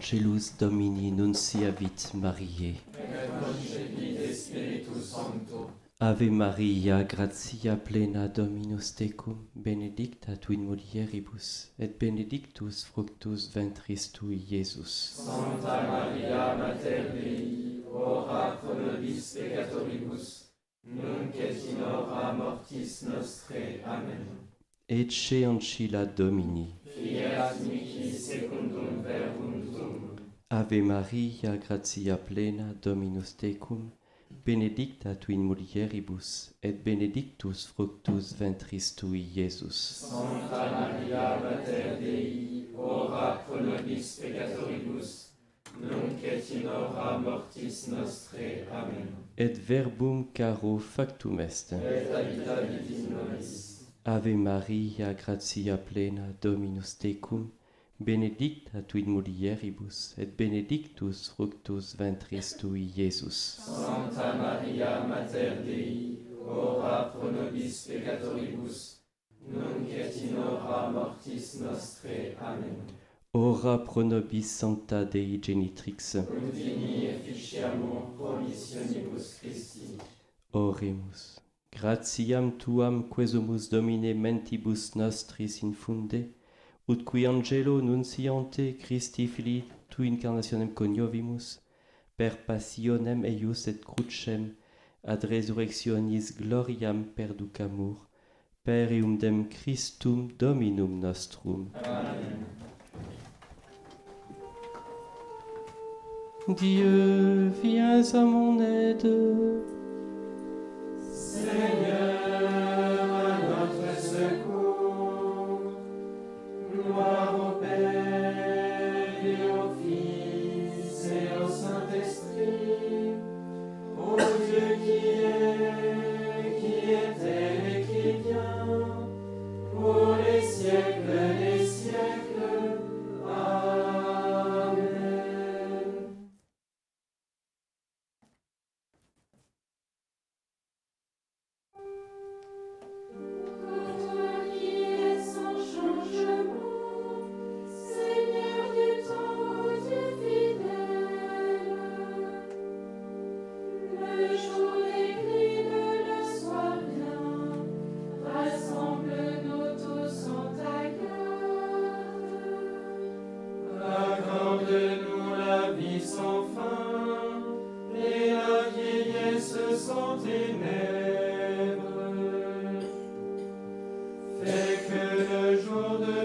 Angelus Domini nunciavit Mariae. Ave Maria, gratia plena Dominus tecum, benedicta tu in mulieribus, et benedictus fructus ventris tui, Iesus. Santa Maria Mater Dei, ora pro nobis peccatoribus, nunc et in hora mortis nostrae. Amen. Ecce ancilla Domini. Fiat mihi secundum verbum Ave Maria, gratia plena, Dominus tecum, benedicta tu in mulieribus, et benedictus fructus ventris tui, Iesus. Sancta Maria, Mater Dei, ora pro nobis peccatoribus, nunc et in hora mortis nostre. Amen. Et verbum caro factum est. Et habitavit in nobis. Ave Maria, gratia plena, Dominus tecum, benedicta tu in mulieribus, et benedictus fructus ventris tui, Iesus. Santa Maria Mater Dei, ora pro nobis peccatoribus, nunc et in hora mortis nostrae. Amen. Ora pro nobis sancta Dei genitrix, Ut vini efficiamur promissionibus Christi. oremus. Gratiam tuam quesumus Domine mentibus nostris infunde, ut qui angelo nunciante Christi Filii tu incarnationem coniovimus, per passionem eius et crucem, ad resurrectionis gloriam perducamur, per eum dem Christum Dominum nostrum. Amen. Dieu, viens à mon aide.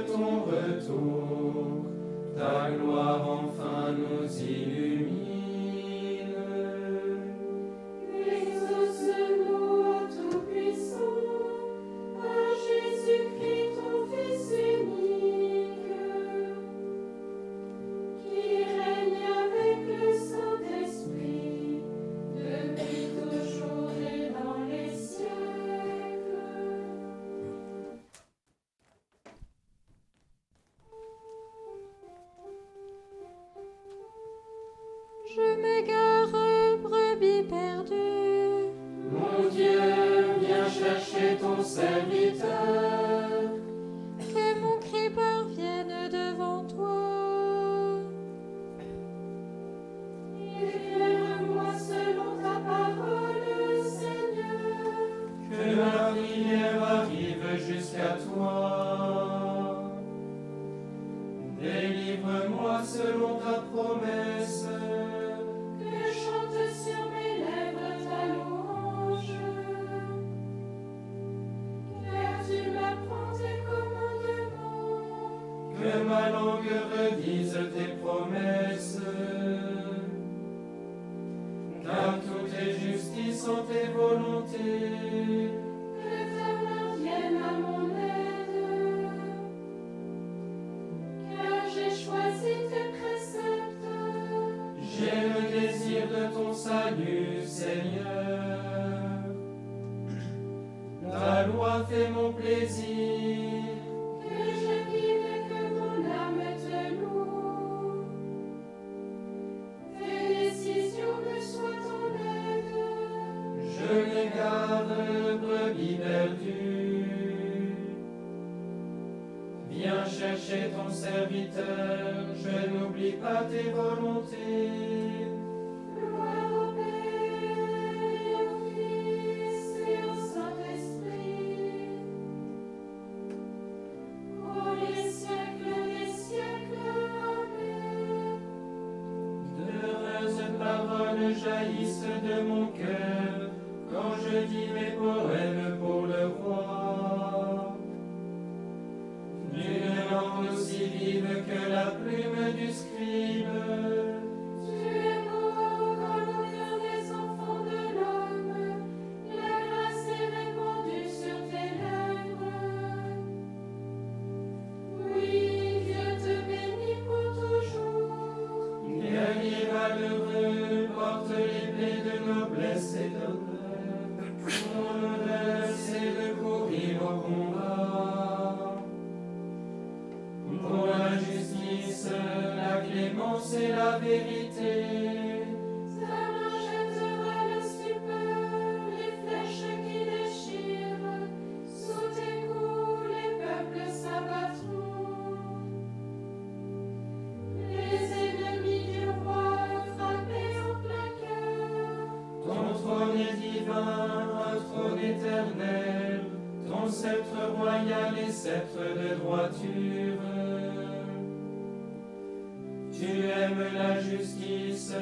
Ton retour, ta gloire enfin nous illumine. M'égare, brebis perdue. Mon Dieu, viens chercher ton serviteur. Himmel umgerührt, diese Libertu, viens chercher ton serviteur, je n'oublie pas tes volontés. Gloire au Père, au Fils et au Saint-Esprit. Oh les siècles, des siècles, Amen. De heureuses paroles jaillissent de mon cœur quand je dis mes poèmes. la vérité. Sa main jettera le stupeur, les flèches qui déchirent. Sous tes coups, les peuples s'abattront. Les ennemis du roi frappés en plein cœur. Ton trône est divin, un trône éternel. Ton sceptre royal et sceptre de droiture. la justice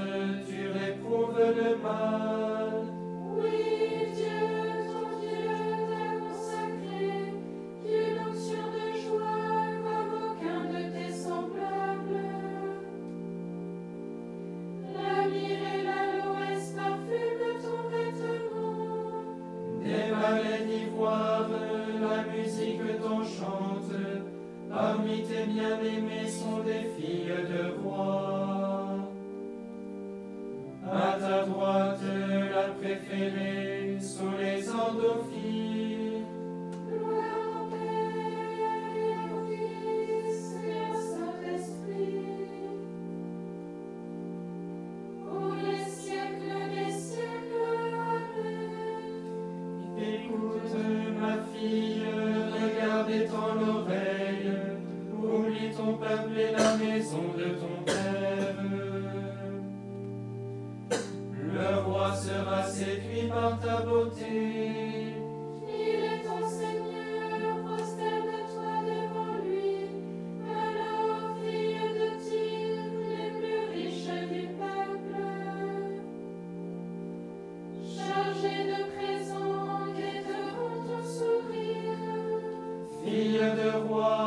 fille de roi.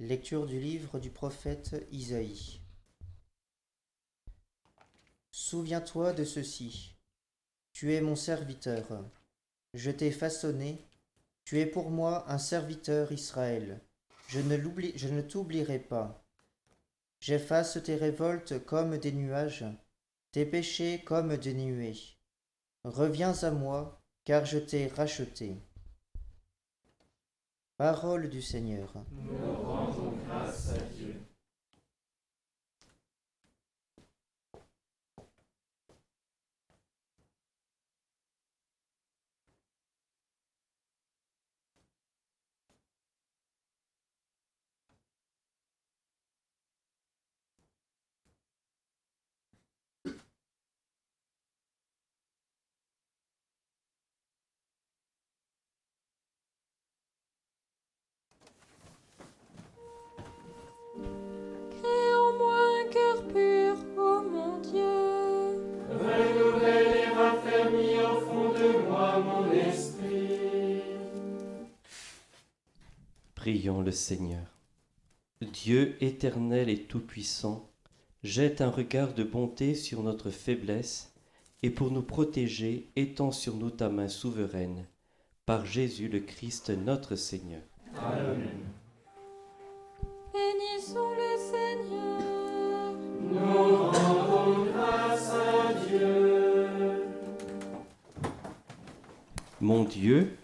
Lecture du livre du prophète Isaïe. Souviens-toi de ceci. Tu es mon serviteur. Je t'ai façonné. Tu es pour moi un serviteur Israël. Je ne, t'oublierai pas. J'efface tes révoltes comme des nuages, tes péchés comme des nuées. Reviens à moi, car je t'ai racheté. Parole du Seigneur. Prions le Seigneur. Dieu éternel et tout-puissant, jette un regard de bonté sur notre faiblesse et pour nous protéger, étends sur nous ta main souveraine. Par Jésus le Christ notre Seigneur. Amen. Bénissons le Seigneur. Nous rendons grâce à Dieu. Mon Dieu,